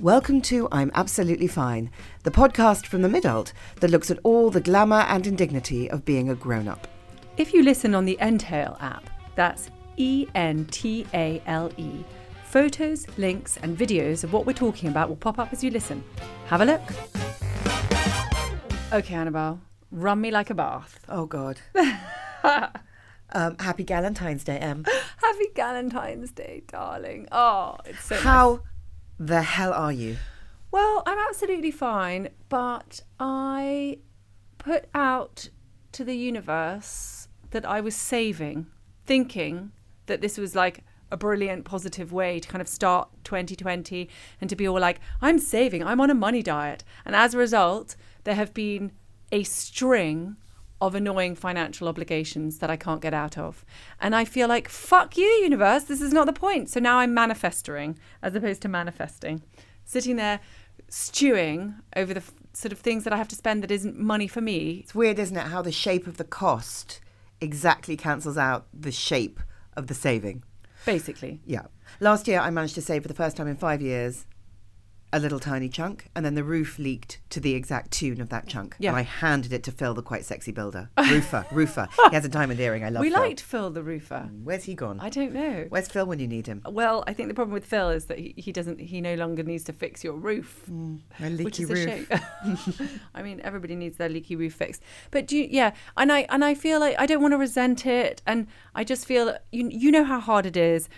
Welcome to I'm Absolutely Fine, the podcast from the midult that looks at all the glamour and indignity of being a grown up. If you listen on the Entale app, that's E N T A L E, photos, links, and videos of what we're talking about will pop up as you listen. Have a look. Okay, Annabelle, run me like a bath. Oh, God. um, happy Galentine's Day, Em. Happy Valentine's Day, darling. Oh, it's so nice. How the hell are you? Well, I'm absolutely fine, but I put out to the universe that I was saving, thinking that this was like a brilliant positive way to kind of start 2020 and to be all like, I'm saving, I'm on a money diet. And as a result, there have been a string of annoying financial obligations that I can't get out of. And I feel like, fuck you, universe, this is not the point. So now I'm manifesting as opposed to manifesting, sitting there stewing over the f- sort of things that I have to spend that isn't money for me. It's weird, isn't it, how the shape of the cost exactly cancels out the shape of the saving. Basically. Yeah. Last year, I managed to save for the first time in five years a little tiny chunk, and then the roof leaked to the exact tune of that chunk. Yeah. And I handed it to Phil, the quite sexy builder. Roofer, roofer. He has a diamond earring. I love we Phil. liked Phil the roofer. Mm, where's he gone? I don't know. Where's Phil when you need him? Well, I think the problem with Phil is that he, he doesn't. He no longer needs to fix your roof, mm, My leaky which is roof. a shame. I mean, everybody needs their leaky roof fixed. But do you, yeah, and I and I feel like I don't want to resent it, and I just feel you you know how hard it is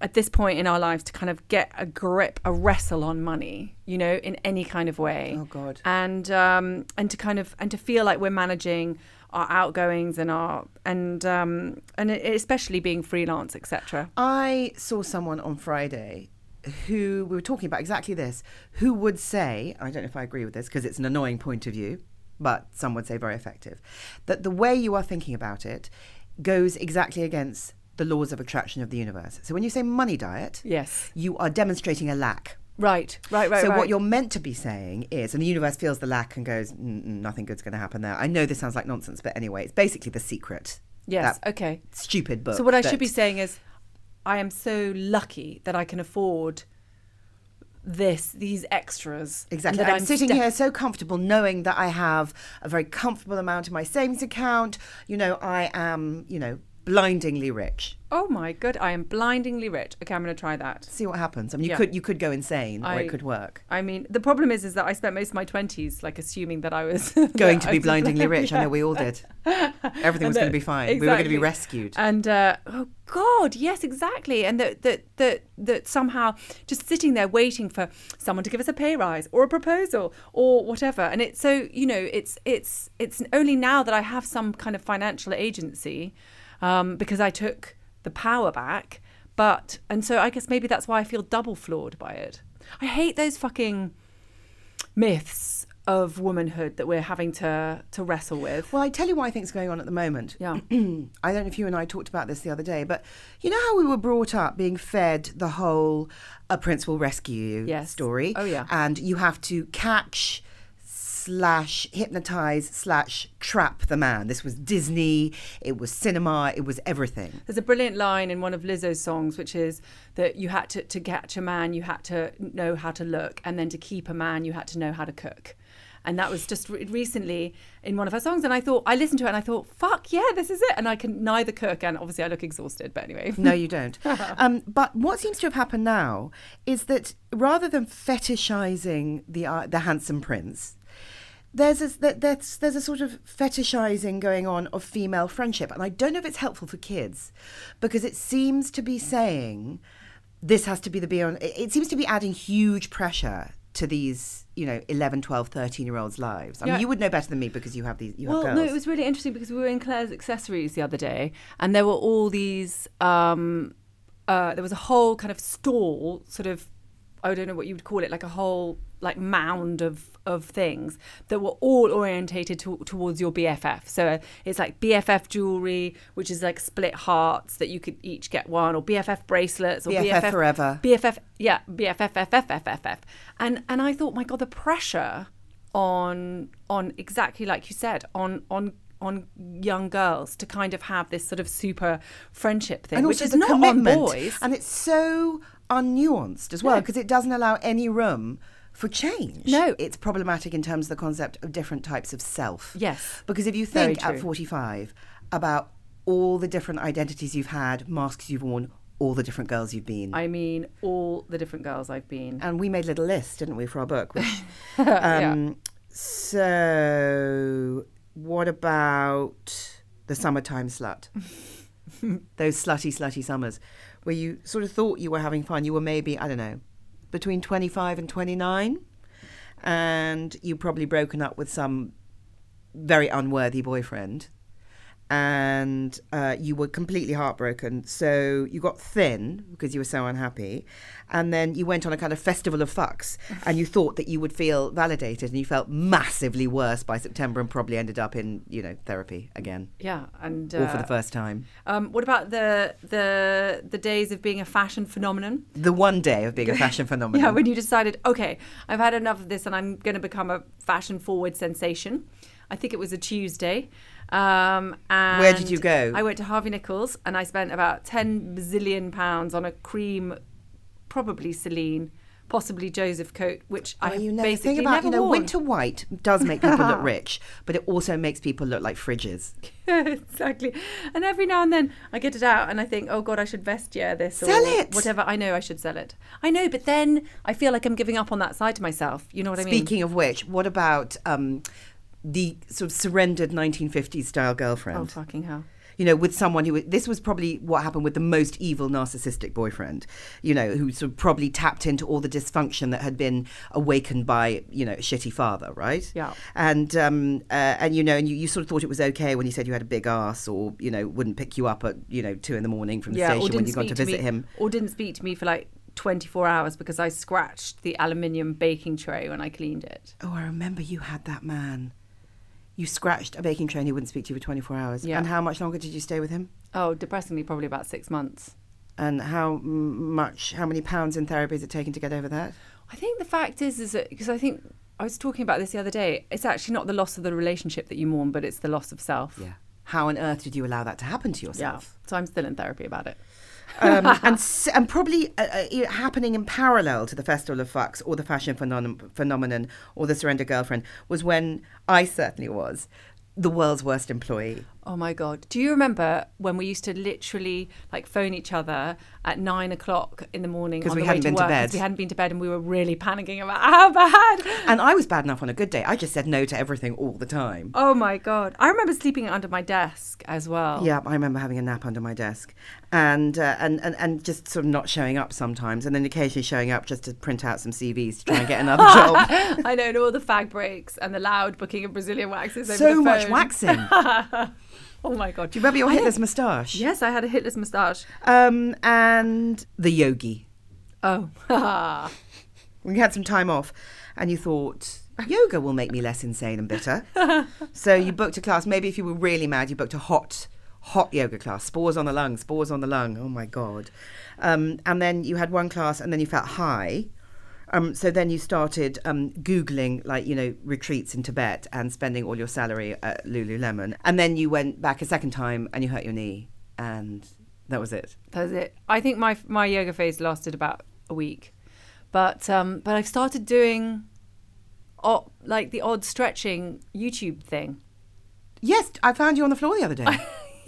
at this point in our lives to kind of get a grip, a wrestle on money, you know, in any kind of way. Oh, God. And um and to kind of and to feel like we're managing our outgoings and our and um and especially being freelance, etc. I saw someone on Friday who we were talking about exactly this, who would say, I don't know if I agree with this because it's an annoying point of view, but some would say very effective, that the way you are thinking about it goes exactly against the laws of attraction of the universe. So when you say money diet, Yes. you are demonstrating a lack. Right, right, right. so right. what you're meant to be saying is, and the universe feels the lack and goes, "Mm, mm, nothing good's going to happen there. I know this sounds like nonsense, but anyway, it's basically the secret. Yes, okay. Stupid book. So what I should be saying is, I am so lucky that I can afford this, these extras. Exactly. That I'm, sitting ste- here so comfortable knowing that I have a very comfortable amount in my savings account. You know, I am, you know, blindingly rich. Oh my god, I am blindingly rich. Okay, I'm going to try that. See what happens. I mean, you Yeah. could you could go insane or it could work. I mean, the problem is, is that I spent most of my twenties like assuming that I was Going to be blindingly blind- rich. I know we all did. Everything was going to be fine. We were going to be rescued. And uh, oh god, yes, exactly. And that that that that somehow just sitting there waiting for someone to give us a pay rise or a proposal or whatever. And it's so you know, it's it's it's only now that I have some kind of financial agency um, because I took the power back. But and so I guess maybe that's why I feel double flawed by it. I hate those fucking myths of womanhood that we're having to to wrestle with. Well, I tell you what I think is going on at the moment. Yeah. I don't know if you and I talked about this the other day, but you know how we were brought up being fed the whole "a prince will rescue you" Yes. story. Oh, yeah. and you have to catch slash hypnotize slash trap the man. This was Disney. It was cinema. It was everything. There's a brilliant line in one of Lizzo's songs, which is that you had to, to catch a man, you had to know how to look, and then to keep a man, you had to know how to cook. And that was just re- recently in one of her songs. And I thought, I listened to it and I thought, fuck yeah, this is it. And I can neither cook and obviously I look exhausted, but anyway. No, you don't. um, but what seems to have happened now is that rather than fetishizing the uh, the handsome prince, there's a, there's there's a sort of fetishizing going on of female friendship, and I don't know if it's helpful for kids because it seems to be saying this has to be the be on. It it seems to be adding huge pressure to these you know 11 12 13 year olds lives i mean you would know better than me because you have these you have Well, girls no, it was really interesting because we were in Claire's accessories the other day, and there were all these. Um, uh, there was a whole kind of stall, sort of. I don't know what you would call it, like a whole like mound of of things that were all orientated to, towards your BFF. So uh, it's like BFF jewelry, which is like split hearts that you could each get one, or BFF bracelets, or BFF BFF forever. BFF, yeah, BFFFFFFF. And and I thought, my God, the pressure on on exactly like you said, on on on young girls to kind of have this sort of super friendship thing, and which is not commitment. on boys. And it's so unnuanced as well because it doesn't allow any room for change. No. It's problematic in terms of the concept of different types of self. Yes. Because if you think at 45 about all the different identities you've had, masks you've worn, all the different girls you've been. I mean, all the different girls I've been. and we made a little list, didn't we, for our book? Which, Yeah. um, So, what about the summertime slut? Those slutty, slutty summers where you sort of thought you were having fun. You were maybe, I don't know, between 25 and 29, and you've probably broken up with some very unworthy boyfriend. And uh, you were completely heartbroken. So you got thin because you were so unhappy. And then you went on a kind of festival of fucks and you thought that you would feel validated and you felt massively worse by September and probably ended up in, you know, therapy again. Yeah, and All for uh, the first time. um, what about the the the days of being a fashion phenomenon? The one day of being a fashion phenomenon. Yeah, when you decided, okay, I've had enough of this, and I'm going to become a fashion forward sensation. I think it was a Tuesday. Um, and Where did you go? I went to Harvey Nichols, and I spent about ten bazillion pounds on a cream, probably Celine, possibly Joseph coat, which I Oh, have you know, basically thing about never you know worn. winter white does make people look rich, but it also makes people look like fridges. exactly. And every now and then I get it out and I think, oh God, I should vestiaire this Sell or it! whatever. I know I should sell it. I know, but then I feel like I'm giving up on that side to myself. You know what I mean? Speaking of which, what about um, the sort of surrendered 1950s style girlfriend? Oh fucking hell. you know, with someone who this was probably what happened with the most evil narcissistic boyfriend, you know, who sort of probably tapped into all the dysfunction that had been awakened by, you know, a shitty father, right? Yeah. And um uh, and you know, and you, you sort of thought it was okay when he said you had a big ass or you know wouldn't pick you up at you know two in the morning from the Yeah, station when you got to visit me, him. or didn't speak to me for like 24 hours because I scratched the aluminium baking tray when I cleaned it. Oh, I remember you had that man. You scratched a baking tray and he wouldn't speak to you for 24 hours. Yeah. And how much longer did you stay with him? Oh, depressingly, probably about six months. And how much, how many pounds in therapy has it taken to get over that? I think the fact is, is that because I think I was talking about this the other day. It's actually not the loss of the relationship that you mourn, but it's the loss of self. Yeah. How on earth did you allow that to happen to yourself? Yeah. yourself? So I'm still in therapy about it. Um, and and probably uh, uh, happening in parallel to the Festival of Fucks or the Fashion phenom- Phenomenon or the Surrender Girlfriend was when I certainly was the world's worst employee. Oh my god! Do you remember when we used to literally like phone each other at nine o'clock in the morning 'Cause on we the hadn't way to been to work bed. 'cause we hadn't been to bed and we were really panicking about how bad. And I was bad enough on a good day. I just said no to everything all the time. Oh my god! I remember sleeping under my desk as well. Yeah, I remember having a nap under my desk, and, uh, and and and just sort of not showing up sometimes, and then occasionally showing up just to print out some CVs to try and get another job. I know, and all the fag breaks and the loud booking of Brazilian waxes. So much waxing. Oh my god! Do you remember your I. Hitler's moustache? Yes, I had a Hitler's moustache. Um, and the yogi. Oh, you had some time off and you thought yoga will make me less insane and bitter so you booked a class maybe if you were really mad you booked a hot hot yoga class spores on the lung spores on the lung oh my god um, and then you had one class and then you felt high um, so then you started um, googling like you know retreats in tibet and spending all your salary at lululemon. And then you went back a second time and you hurt your knee. And that was it. That was it. I think my my yoga phase lasted about a week, but um, but I've started doing, like the odd stretching YouTube thing. yes i found you on the floor the other day.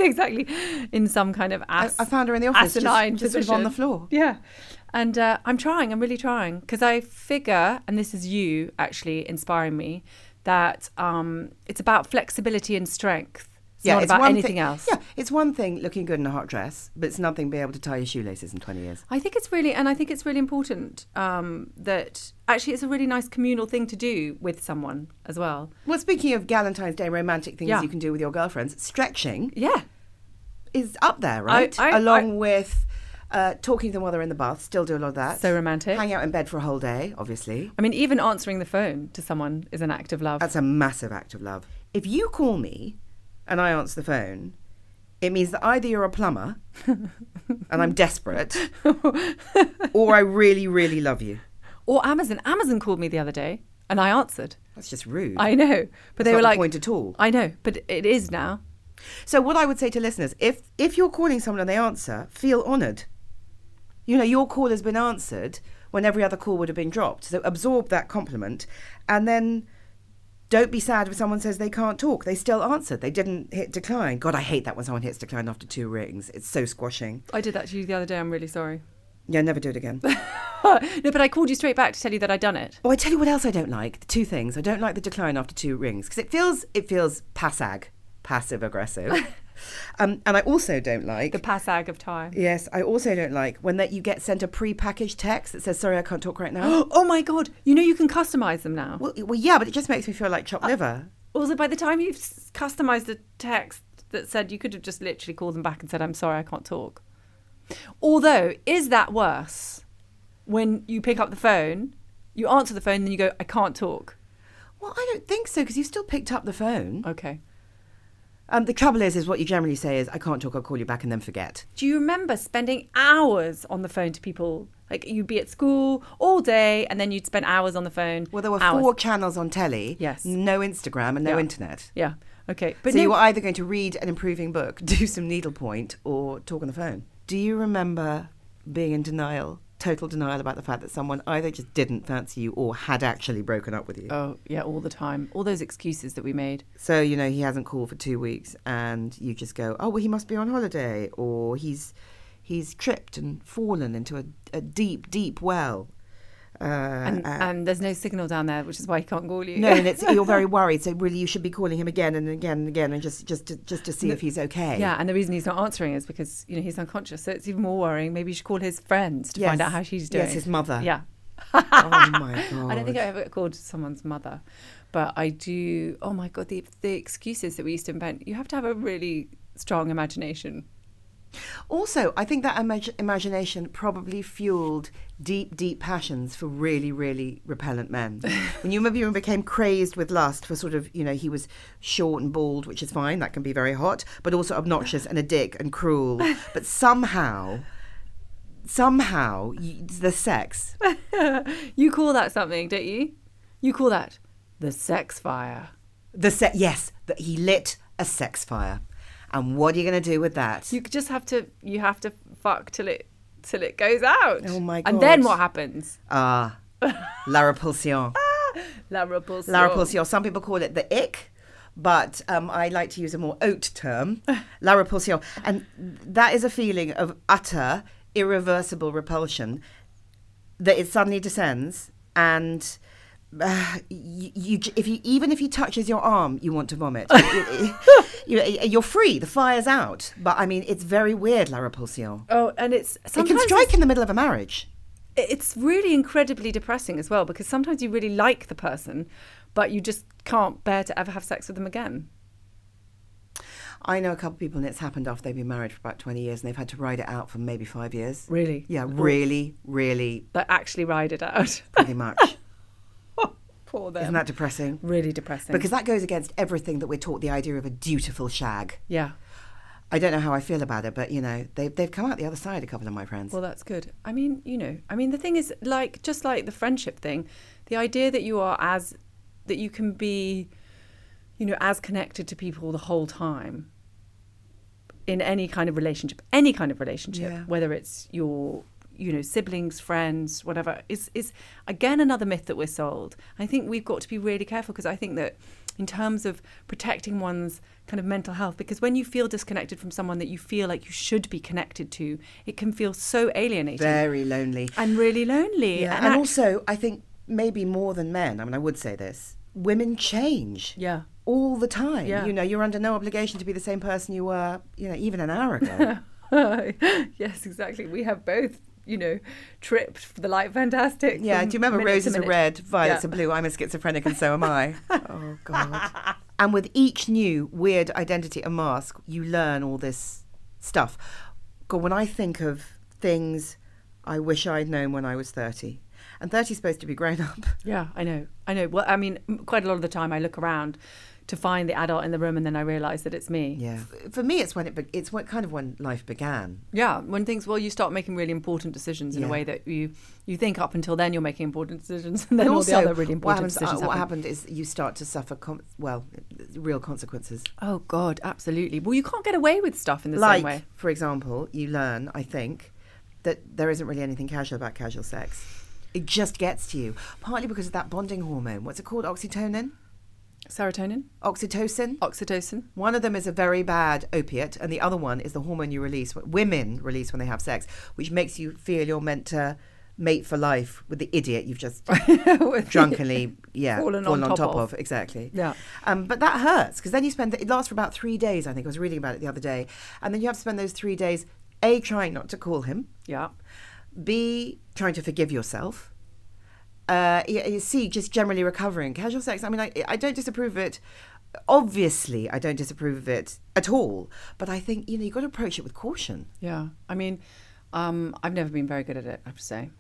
Exactly, in some kind of I, I found her in the office asinine just sort of on the floor. Yeah. And uh, I'm trying, I'm really trying. Because I figure, and this is you actually inspiring me, that um, it's about flexibility and strength. It's not about one anything thing, else. Yeah, it's one thing looking good in a hot dress, but it's nothing being able to tie your shoelaces in 20 years. I think it's really, and I think it's really important um, that actually it's a really nice communal thing to do with someone as well. Well, speaking of Valentine's Day romantic things Yeah. you can do with your girlfriends, stretching Yeah. is up there, right? I- Along with uh, talking to them while they're in the bath, still do a lot of that. So romantic. Hang out in bed for a whole day, obviously. I mean, even answering the phone to someone is an act of love. That's a massive act of love. If you call me and I answer the phone, it means that either you're a plumber and I'm desperate, or I really, really love you. or Amazon. Amazon called me the other day and I answered. That's just rude. I know. But they That's were not like, point at all. I know, but it is now. So what I would say to listeners, if if you're calling someone and they answer, feel honoured. You know, your call has been answered when every other call would have been dropped. So absorb that compliment and then don't be sad if someone says they can't talk. They still answered. They didn't hit decline. God, I hate that when someone hits decline after two rings. It's so squashing. I did that to you the other day. I'm really sorry. Yeah, never do it again. no, but I called you straight back to tell you that I'd done it. oh, I tell you what else I don't like. The two things. I don't like the decline after two rings because it feels it feels passag, passive aggressive. um, and I also don't like The passag of time. Yes, I also don't like when that you get sent a pre-packaged text that says "Sorry, I can't talk right now." oh my god! You know you can customize them now. well, well, yeah, but it just makes me feel like chopped liver. Also, by the time you've customized the text that said, you could have just literally called them back and said, "I'm sorry, I can't talk." Although, is that worse when you pick up the phone, you answer the phone, and then you go, "I can't talk." Well, I don't think so because you still picked up the phone. Okay. Um, the trouble is, is what you generally say is, "I can't talk. I'll call you back," and then forget. Do you remember spending hours on the phone to people? Like you'd be at school all day, and then you'd spend hours on the phone. Well, there were hours. four channels on telly. Yes. No Instagram and no Yeah. internet. Yeah. Okay. But so no- you were either going to read an improving book, do some needlepoint, or talk on the phone. Do you remember being in denial, total denial about the fact that someone either just didn't fancy you or had actually broken up with you? Oh yeah, all the time. All those excuses that we made. So, you know, he hasn't called for two weeks and you just go, oh, well, he must be on holiday or he's he's tripped and fallen into a, a deep, deep well. Uh, And, uh, and there's no signal down there, which is why he can't call you. no, and it's you're very worried. So really, you should be calling him again and again and again, and just just to, just to see if he's okay. Yeah, and the reason he's not answering is because you know he's unconscious, so it's even more worrying. Maybe you should call his friends to find out how she's doing. Yes, his mother. Yeah. oh my god. I don't think I ever called someone's mother, but I do. Oh my god, the the excuses that we used to invent. You have to have a really strong imagination. Also, I think that imag- imagination probably fueled deep, deep passions for really, really repellent men. when you maybe became crazed with lust for sort of, you know, he was short and bald, which is fine, that can be very hot, but also obnoxious and a dick and cruel. But somehow, somehow, y the sex. You call that something, don't you? You call that the sex fire. The se- yes, that he lit a sex fire. And what are you going to do with that? You just have to. You have to fuck till it till it goes out. Oh my god! And then what happens? Ah, la repulsion. La repulsion. La repulsion. Some people call it the ick, but um, I like to use a more haute term, la repulsion. And that is a feeling of utter, irreversible repulsion that it suddenly descends and. Uh, you, you, if you even if he touches your arm, you want to vomit. you, you're free. The fire's out. But I mean, it's very weird, la repulsion. Oh, and it's It can strike in the middle of a marriage. it's really incredibly depressing as well because sometimes you really like the person, but you just can't bear to ever have sex with them again. I know a couple of people, and it's happened after they've been married for about 20 years and they've had to ride it out for maybe five years. Really? Yeah, really, really, Like actually ride it out. pretty much. Poor them. Isn't that depressing? really depressing? Because that goes against everything that we're taught the idea of a dutiful shag. yeah. I don't know how I feel about it, but you know, they've, they've come out the other side, a couple of my friends. Well, that's good. I mean, you know, I mean, the thing is, like, just like the friendship thing, the idea that you are as, that you can be, you know, as connected to people the whole time in any kind of relationship, any kind of relationship, Yeah. whether it's your, you know, siblings, friends, whatever, is, is again another myth that we're sold. I think we've got to be really careful because I think that in terms of protecting one's kind of mental health, because when you feel disconnected from someone that you feel like you should be connected to, it can feel so alienating Very lonely. and really lonely. Yeah, and, act- also, I think maybe more than men, I mean, I would say this women change. yeah. All the time. Yeah. You know, you're under no obligation to be the same person you were, you know, even an hour ago. yes, exactly. We have both, you know, tripped for the light fantastic. Yeah, do you remember roses are red, violets Yeah. are blue? I'm a schizophrenic and so am I. oh, God. And with each new weird identity and mask, you learn all this stuff. God, when I think of things I wish I'd known when I was 30, and 30 is supposed to be grown up. Yeah, I know. I know. Well, I mean, quite a lot of the time I look around to find the adult in the room and then I realise that it's me. Yeah. For me, it's when it be- it's when, kind of when life began. Yeah, when things well, you start making really important decisions in Yeah. a way that you you think up until then you're making important decisions, and then And all the other really what, important happens, uh, what happen. happened is you start to suffer, com- well, real consequences. Oh God, absolutely. Well, you can't get away with stuff in the like, same way. for example, you learn, I think, that there isn't really anything casual about casual sex. It just gets to you, partly because of that bonding hormone. What's it called? Oxytocin? Serotonin, Oxytocin? oxytocin. One of them is a very bad opiate, and the other one is the hormone you release, women release when they have sex, which makes you feel you're meant to mate for life with the idiot you've just drunkenly, yeah, Fallen fallen, on on, top top, of. of. Exactly. Yeah. Um, but that hurts because then you spend, it lasts for about three days, I think. I was reading about it the other day. And then you have to spend those three days, A, trying not to call him, Yeah. B, trying to forgive yourself. Uh, see just generally recovering. Casual sex, I mean, I, I don't disapprove of it. Obviously, I don't disapprove of it at all. But I think, you know, you've got to approach it with caution. Yeah. I mean, um, I've never been very good at it, I have to say,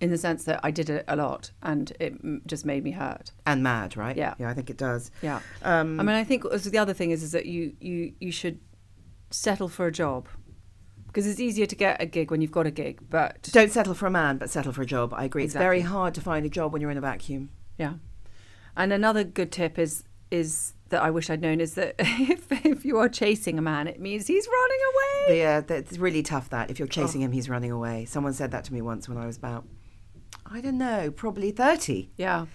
in the sense that I did it a lot and it mm, just made me hurt. And mad, right? Yeah. Yeah, I think it does. Yeah. Um, I mean, I think the other thing is is that you you you should settle for a job because it's easier to get a gig when you've got a gig. But don't settle for a man, but settle for a job. I agree. It's very hard to find a job when you're in a vacuum. yeah, and another good tip is is that I wish I'd known is that if if you are chasing a man, it means he's running away. Yeah, that's really tough. That if you're chasing oh. him, he's running away. Someone said that to me once when I was about, I don't know, probably thirty, Yeah.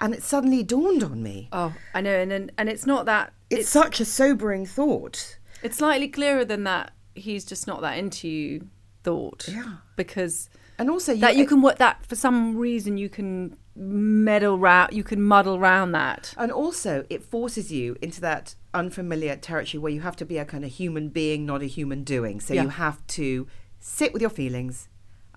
and it suddenly dawned on me. Oh, I know, and then and it's not that It's, such a sobering thought. It's slightly clearer than that. He's just not that into you. Thought. Yeah. Because And also, that you can work that for some reason you can meddle round you can muddle round that And also, it forces you into that unfamiliar territory where you have to be a kind of human being, not a human doing. So Yeah. you have to sit with your feelings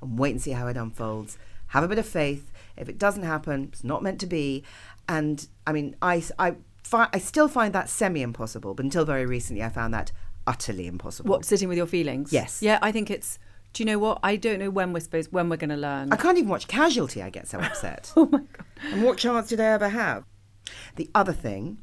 and wait and see how it unfolds. Have a bit of faith. If it doesn't happen, it's not meant to be. And I mean, I, I, fi- I still find that semi impossible, but until very recently, I found that utterly impossible. what sitting with your feelings Yes. yeah i think it's do you know what i don't know when we're supposed when we're going to learn I can't even watch Casualty, I get so upset. oh my god And what chance did I ever have? The other thing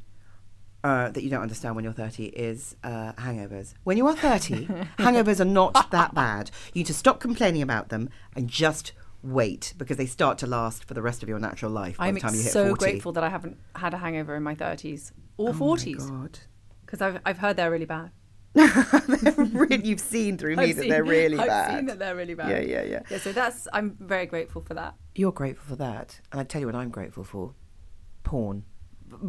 uh, that you don't understand when you're 30 is uh, hangovers. When you are 30, hangovers are not that bad. You need to stop complaining about them and just wait because they start to last for the rest of your natural life by i'm the time you hit so 40. grateful that i haven't had a hangover in my 30s or Oh my 40s God. because I've, I've heard they're really bad They're really, you've seen through me I've that seen- they're really I've bad. seen that they're really bad Yeah, yeah, yeah. yeah so that's i'm very grateful for that You're grateful for that. And I tell you what I'm grateful for porn.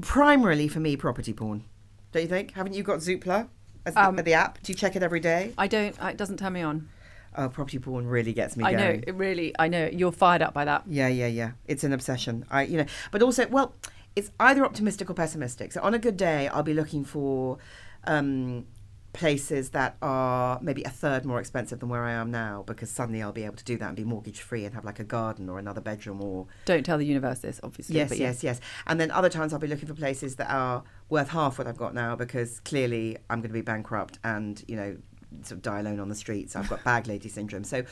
Primarily for me, property porn. Don't you think? Haven't you got Zoopla as the, Um, the app? Do you check it every day? i don't it doesn't turn me on Oh, property porn really gets me i know it really i know you're fired up by that Yeah, yeah, yeah. It's an obsession. I, you know, but also, well, it's either optimistic or pessimistic. So on a good day, I'll be looking for um, places that are maybe a third more expensive than where I am now, because suddenly I'll be able to do that and be mortgage free and have like a garden or another bedroom or don't tell the universe this obviously yes, but yeah. yes, yes. And then other times I'll be looking for places that are worth half what I've got now, because clearly I'm going to be bankrupt and you know sort of die alone on the streets. I've got bag lady syndrome. So,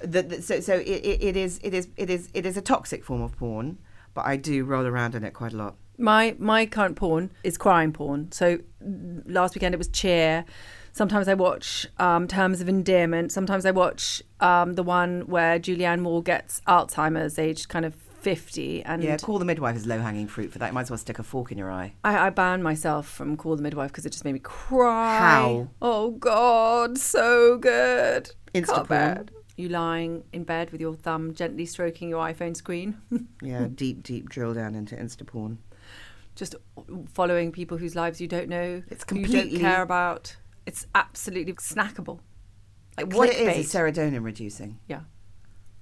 the, the, so so it, it, it is it is it is it is a toxic form of porn, but I do roll around in it quite a lot. My my current porn is crime porn. So last weekend it was Cheer. Sometimes I watch um, Terms of Endearment. Sometimes I watch um, the one where Julianne Moore gets Alzheimer's, aged kind of fifty, and Yeah, call the midwife is low hanging fruit for that. You might as well stick a fork in your eye. I, I banned myself from Call the Midwife because it just made me cry. How? Oh God, so good. Insta Can't porn? You lying in bed with your thumb gently stroking your iPhone screen, Yeah, deep deep drill down into insta porn. Just following people whose lives you don't know, It's who you don't care about. It's absolutely snackable. Like what it is is serotonin reducing. Yeah.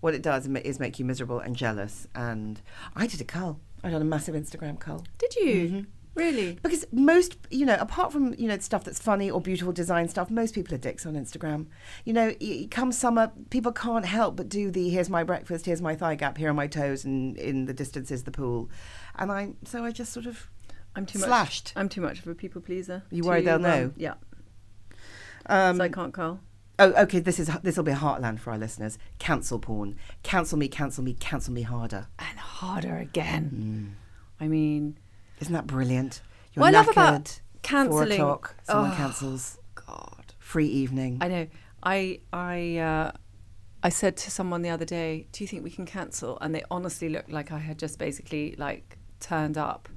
What it does is make you miserable and jealous. And I did a cull. I did a massive Instagram cull. Did you Mm-hmm. really? Because most, you know, apart from, you know, stuff that's funny or beautiful design stuff, most people are dicks on Instagram. You know, come summer, people can't help but do the here's my breakfast, here's my thigh gap, here are my toes, and in the distance is the pool. And I, so I just sort of, I'm too Slashed. much. I'm too much of a people pleaser. You worry they'll um, know? Yeah. um, so I can't call. oh, okay, this is, this will be a heartland for our listeners. Cancel porn. Cancel me, cancel me, cancel me harder. And harder again. Mm. I mean, Isn't that brilliant? You're What I love about Four o'clock, someone Oh. cancels. God. Free evening. I know. I I uh, I said to someone the other day, "Do you think we can cancel?" And they honestly looked like I had just basically like turned up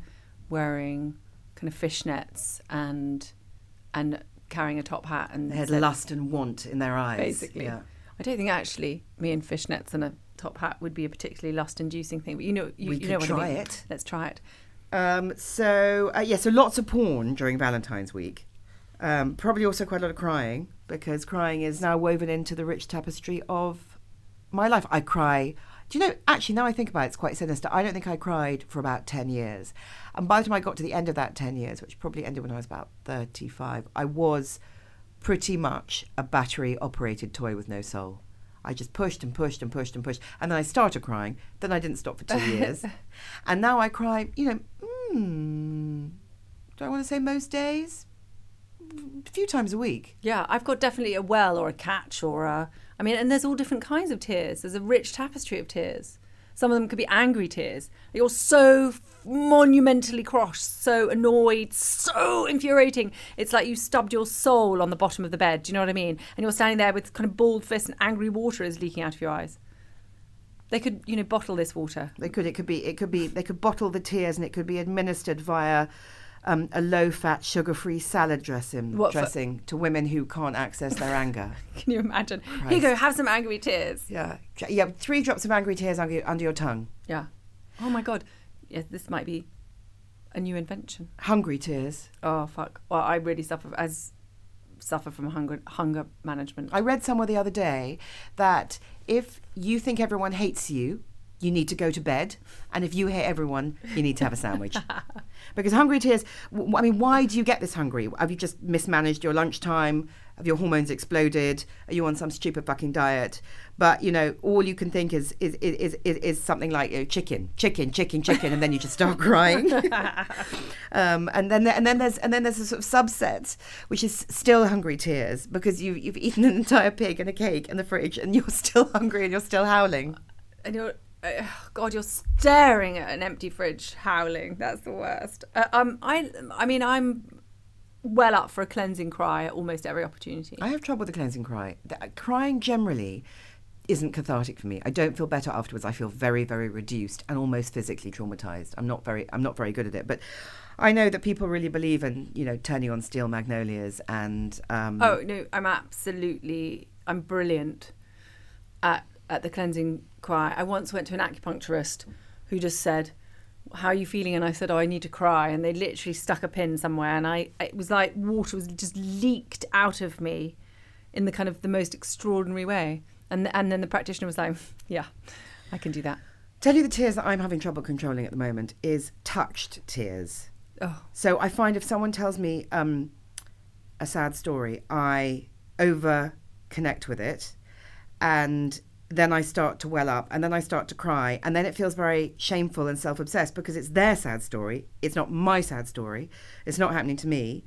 wearing kind of fishnets and and carrying a top hat and They had said- lust and want in their eyes. basically. Yeah. I don't think actually me and fishnets and a top hat would be a particularly lust-inducing thing. But you know, you, We you know what try I mean. it. Let's try it. Um, so uh, yeah, so lots of porn during Valentine's week. Um, probably also quite a lot of crying because crying is now woven into the rich tapestry of my life. I cry. Do you know? Actually, now I think about it, it's quite sinister. I don't think I cried for about ten years, and by the time I got to the end of that ten years, which probably ended when I was about thirty-five, I was pretty much a battery-operated toy with no soul. I just pushed and pushed and pushed and pushed, and then I started crying. Then I didn't stop for two years, and now I cry. You know, mm, do I want to say most days? A few times a week. Yeah, I've got definitely a well or a catch or a. I mean, and there's all different kinds of tears. There's a rich tapestry of tears. Some of them could be angry tears. You're so monumentally crossed, so annoyed, so infuriating. It's like you stubbed your soul on the bottom of the bed. Do you know what I mean? And you're standing there with kind of bald fists and angry water is leaking out of your eyes. They could, you know, bottle this water. They could. It could be. It could be. They could bottle the tears, and it could be administered via um, a low-fat, sugar-free salad dressing What for- dressing to women who can't access their anger. Can you imagine? Here you go, have some angry tears. Yeah, yeah. Three drops of angry tears under your, under your tongue. Yeah. Oh my God. Yeah, this might be a new invention. Hungry tears. Oh fuck! Well, I really suffer as suffer from hunger hunger management. I read somewhere the other day that if you think everyone hates you, you need to go to bed, and if you hate everyone, you need to have a sandwich. because hungry tears. I mean, why do you get this hungry? Have you just mismanaged your lunchtime? Have your hormones exploded? Are you on some stupid fucking diet? But you know, all you can think is is is is, is something like you know, chicken, chicken, chicken, chicken, and then you just start crying. um, and then and then there's and then there's a sort of subset which is still hungry tears because you've you've eaten an entire pig and a cake in the fridge and you're still hungry and you're still howling. and you're God, you're staring at an empty fridge, howling. That's the worst. Uh, um, I, I mean, I'm well up for a cleansing cry at almost every opportunity. I have trouble with the cleansing cry. The, uh, crying generally isn't cathartic for me. I don't feel better afterwards. I feel very, very reduced and almost physically traumatized. I'm not very, I'm not very good at it. But I know that people really believe in, you know, turning on steel magnolias and. Um, Oh no, I'm absolutely, I'm brilliant at at the cleansing cry. I once went to an acupuncturist who just said, "How are you feeling?" And I said, "Oh, I need to cry." And they literally stuck a pin somewhere, and I it was like water was just leaked out of me in the kind of the most extraordinary way. And and then the practitioner was like, "Yeah, I can do that." Tell you the tears that I'm having trouble controlling at the moment is touched tears. Oh, So I find if someone tells me um, a sad story, I over connect with it, and then I start to well up, and then I start to cry, and then it feels very shameful and self obsessed because it's their sad story. It's not my sad story. It's not happening to me.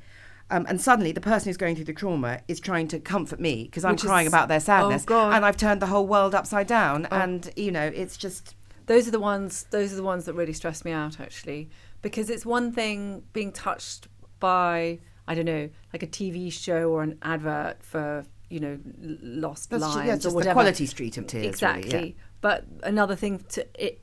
Um, and suddenly, the person who's going through the trauma is trying to comfort me because I'm Which crying is- about their sadness, oh, God. and I've turned the whole world upside down. Oh. And you know, it's just those are the ones those are the ones that really stress me out actually because it's one thing being touched by i don't know like a tv show or an advert for you know lost that's, ju- lines that's or just the whatever quality street of tears. exactly Really, yeah. but another thing to it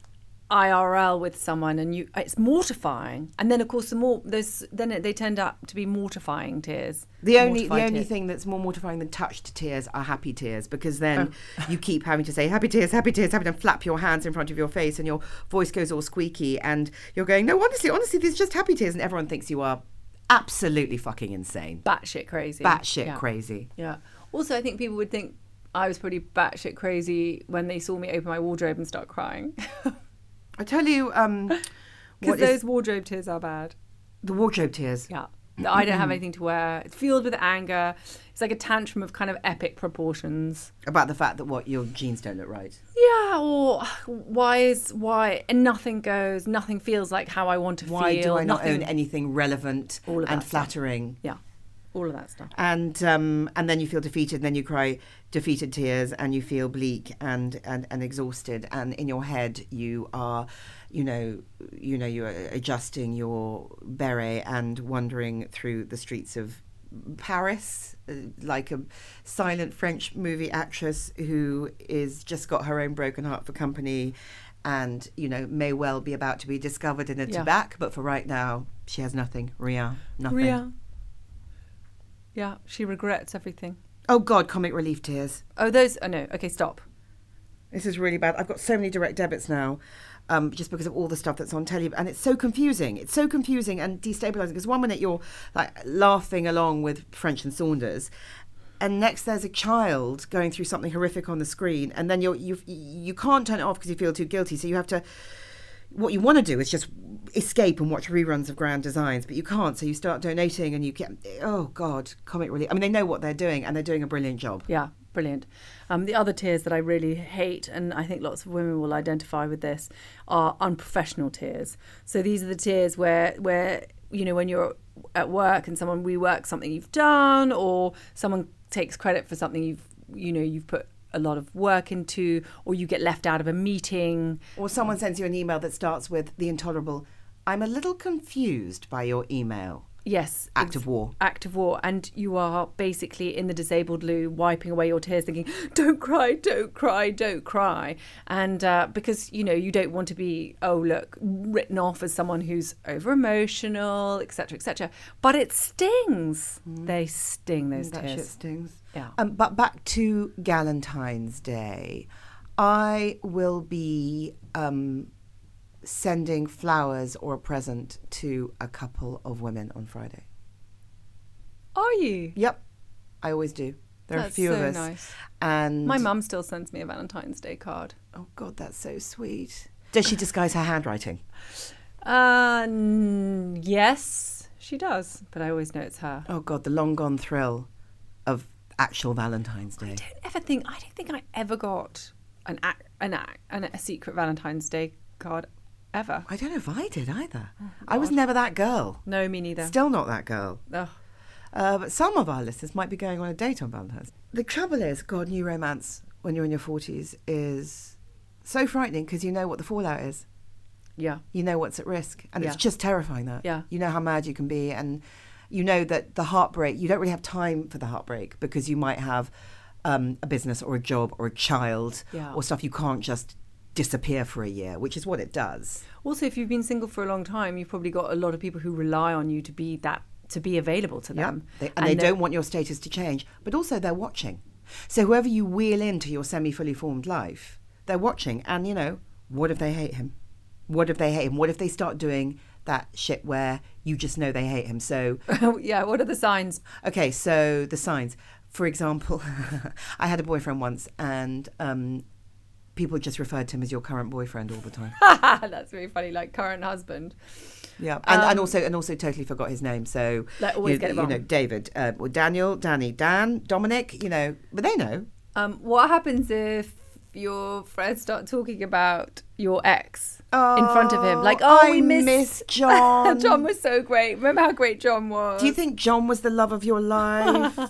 IRL with someone and you it's mortifying and then of course the more there's then it, they tend up to be mortifying tears The only the Mortified only tears. thing that's more mortifying than touched tears are happy tears because then Oh. you keep having to say happy tears, happy tears, happy and flap your hands in front of your face and your voice goes all squeaky and you're going no honestly honestly these are just happy tears and everyone thinks you are absolutely fucking insane, batshit crazy batshit Yeah. crazy. Yeah. Also, I think people would think I was pretty batshit crazy when they saw me open my wardrobe and start crying. I tell you, um, Because those is wardrobe tears are bad. the wardrobe tears? Yeah. I don't have anything to wear. It's filled with anger. It's like a tantrum of kind of epic proportions. About the fact that what your jeans don't look right. Yeah, or why is why and nothing goes, nothing feels like how I want to Why feel. do I not nothing, own anything relevant and that stuff. flattering? Yeah, all of that stuff. and um, and then you feel defeated, and then you cry defeated tears, and you feel bleak and, and, and exhausted, and in your head you are, you know, you know you are adjusting your beret and wandering through the streets of Paris, uh, like a silent French movie actress who is just got her own broken heart for company. And you know may well be about to be discovered in a Yeah. tobacco, but for right now she has nothing, rien, nothing. Yeah, she regrets everything. Oh God, comic relief tears. Oh, those. Oh no. Okay, stop. This is really bad. I've got so many direct debits now, um, just because of all the stuff that's on telly, and it's so confusing. It's so confusing and destabilizing. Because one minute you're like laughing along with French and Saunders, and next there's a child going through something horrific on the screen, and then you're you you can't turn it off because you feel too guilty. So you have to. What you want to do is just escape and watch reruns of Grand Designs, but you can't. So you start donating, and you get oh god, comic relief. I mean, they know what they're doing, and they're doing a brilliant job. Yeah, brilliant. Um, the other tears that I really hate, and I think lots of women will identify with this, are unprofessional tears. So these are the tears where where you know when you're at work and someone reworks something you've done, or someone takes credit for something you've you know you've put a lot of work into, or you get left out of a meeting. Or someone sends you an email that starts with the intolerable. I'm a little confused by your email. Yes. Act of war. Act of war. And you are basically in the disabled loo, wiping away your tears, thinking, don't cry, don't cry, don't cry. And uh, because, you know, you don't want to be, oh, look, written off as someone who's over emotional, etc., etc. But it stings. They sting, those That tears. shit stings. Yeah. Um, but back to Galentine's Day. I will be um, sending flowers or a present to a couple of women on Friday. Are you? Yep, I always do. There are a That's few so of us. nice. And My mum still sends me a Valentine's Day card. Oh God, that's so sweet. Does she disguise her handwriting? Uh, n- yes, she does. But I always know it's her. Oh God, the long gone thrill of actual Valentine's Day. I don't ever think I don't think I ever got an an, an a secret Valentine's Day card ever. I don't know if I did either. I was never that girl. No, me neither. Still not that girl. Ugh. Uh, but some of our listeners might be going on a date on Valentine's. The trouble is, God, new romance when you're in your 40s is so frightening because you know what the fallout is. Yeah, You know what's at risk. And it's just terrifying that. Yeah. You know how mad you can be. And you know that the heartbreak, you don't really have time for the heartbreak because you might have um, a business or a job or a child Yeah. or stuff. You can't just disappear for a year, which is what it does. Also, if you've been single for a long time, you've probably got a lot of people who rely on you to be that to be available to them. They, and, they they're- don't want your status to change, but also they're watching. So whoever you wheel into your semi fully formed life, they're watching. And, you know, what if they hate him? What if they hate him? What if they start doing that shit where you just know they hate him? So, yeah. What are the signs? okay, so the signs. For example, I had a boyfriend once and um, people just referred to him as your current boyfriend all the time. That's really funny. Like current husband. Yeah, and, and Um, also and also totally forgot his name. So Like, always you, get it wrong. you know. David, uh, well, Daniel, Danny, Dan, Dominic. You know, but they know. Um, what happens if your friends start talking about your ex in front of him? Like, oh, I we miss, miss John. John was so great. Remember how great John was? Do you think John was the love of your life?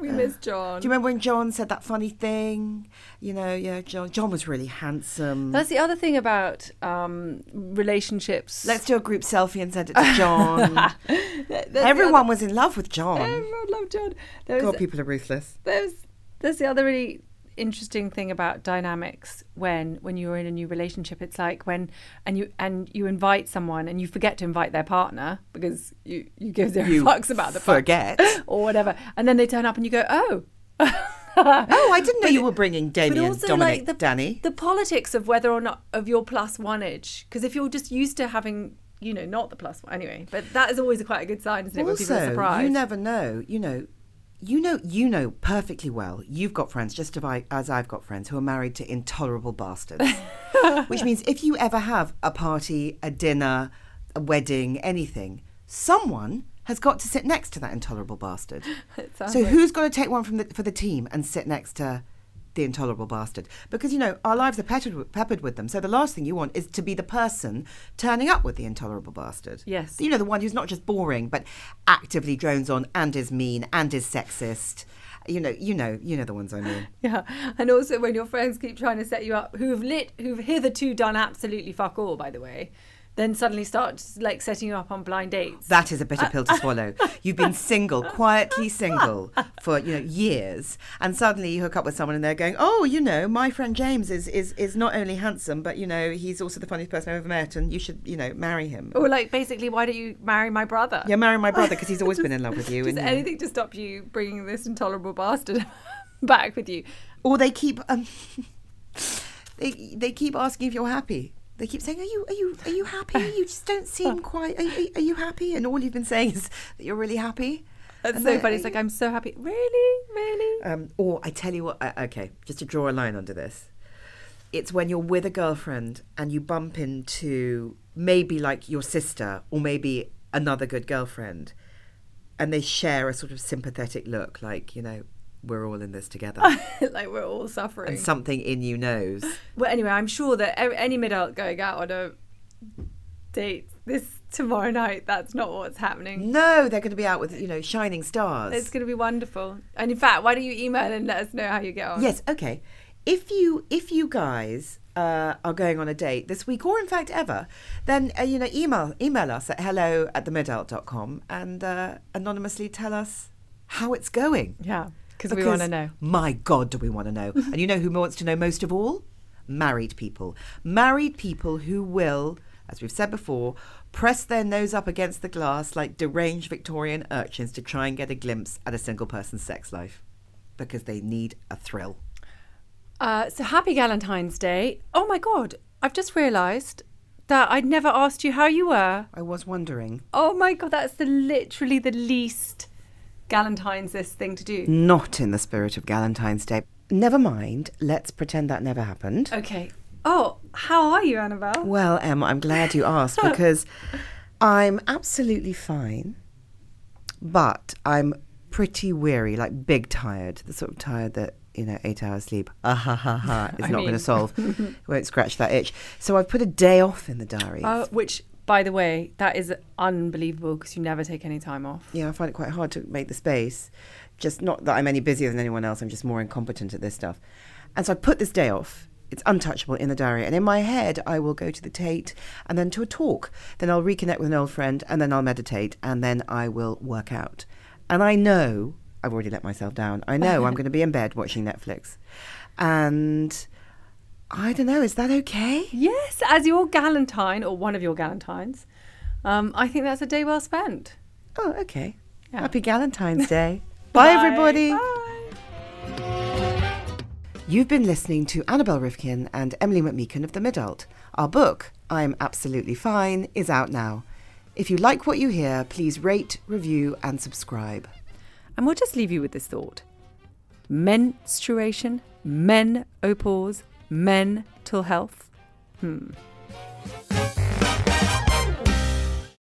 We miss John? Do you remember when John said that funny thing? You know, yeah, John. John was really handsome. That's the other thing about um, relationships. Let's do a group selfie and send it to John. Everyone other- was in love with John. Everyone loved John. There was, God, people are ruthless. there's there's the other really interesting thing about dynamics when when you're in a new relationship it's like when and you and you invite someone and you forget to invite their partner because you you give zero You fucks about the forget. or whatever and then they turn up and you go oh Oh, I didn't know you were bringing but Damien, also Dominic, like the, Danny. the politics of whether or not of your plus one age because if you're just used to having you know not the plus one anyway but that is always quite a good sign isn't it when people are also, surprised you never know. You know, you know, you know perfectly well. You've got friends, just as I- as I've got friends who are married to intolerable bastards. Which means if you ever have a party, a dinner, a wedding, anything, someone has got to sit next to that intolerable bastard. So who's to take one from the, for the team and sit next to the intolerable bastard? Because you know our lives are peppered, with- peppered with them. So the last thing you want is to be the person turning up with the intolerable bastard. Yes. You know the one who's not just boring but actively drones on and is mean and is sexist. You know, you know, you know the ones I mean. Yeah, and also when your friends keep trying to set you up, who've lit, who've hitherto done absolutely fuck all, by the way, then suddenly start like setting you up on blind dates. That is a bitter pill to swallow. You've been single, quietly single, for you know years, and suddenly you hook up with someone, and they're going, "Oh, you know, my friend James is is is not only handsome, but you know, he's also the funniest person I've ever met, and you should, you know, marry him." or like basically, why don't you marry my brother? Yeah, marry my brother because he's always been in love with you. Just anything to stop you bringing this intolerable bastard back with you. Or they keep um, they they keep asking if you're happy. They keep saying, "Are you are you are you happy? You just don't seem quite. Are, you- are you happy?" And all you've been saying is that you're really happy. That's And so funny. It's like I'm so happy. Really, really. Um, or I tell you what, uh, okay, just to draw a line under this, it's when you're with a girlfriend and you bump into maybe like your sister or maybe another good girlfriend, and they share a sort of sympathetic look, like you know, we're all in this together, like we're all suffering. and something in you knows. well, anyway, I'm sure that any mid-adult going out on a date this tomorrow night, that's not what's happening. No, they're going to be out with you know shining stars. It's going to be wonderful. And in fact, why don't you email and let us know how you get on? Yes, okay. If you if you guys uh, are going on a date this week, or in fact ever, then uh, you know email email us at hello at the and uh, anonymously tell us how it's going. Yeah, because we want to know. My God, do we want to know? and you know who wants to know most of all? Married people. Married people who will, as we've said before, press their nose up against the glass like deranged Victorian urchins to try and get a glimpse at a single person's sex life because they need a thrill. Uh, so happy Valentine's Day. Oh my God, I've just realised that I'd never asked you how you were. I was wondering. Oh my God, that's the literally the least Galentine's this thing to do. Not in the spirit of Galentine's Day. Never mind. Let's pretend that never happened. Okay. Oh, how are you, Annabel? Well, Emma, I'm glad you asked because I'm absolutely fine, but I'm pretty weary, like big tired. The sort of tired that, you know, eight hours sleep, ah ha ha ha, is I not going to solve. Won't scratch that itch. So I've put a day off in the diary. Uh, which, by the way, that is unbelievable because you never take any time off. yeah, I find it quite hard to make the space. Just not that I'm any busier than anyone else, I'm just more incompetent at this stuff. And so I put this day off. It's untouchable in the diary. And in my head, I will go to the Tate and then to a talk. Then I'll reconnect with an old friend and then I'll meditate and then I will work out. And I know I've already let myself down. I know I'm going to be in bed watching Netflix. And I don't know, is that okay? Yes, as your Galentine or one of your Galentines, um, I think that's a day well spent. Oh, okay. Yeah. Happy Valentine's Day. Bye, everybody. Bye. You've been listening to Annabel Rivkin and Emilie McMeekan of The Midult. Our book, I'm Absolutely Fine, is out now. If you like what you hear, please rate, review, and subscribe. And we'll just leave you with this thought menstruation, menopause, mental health. Hmm.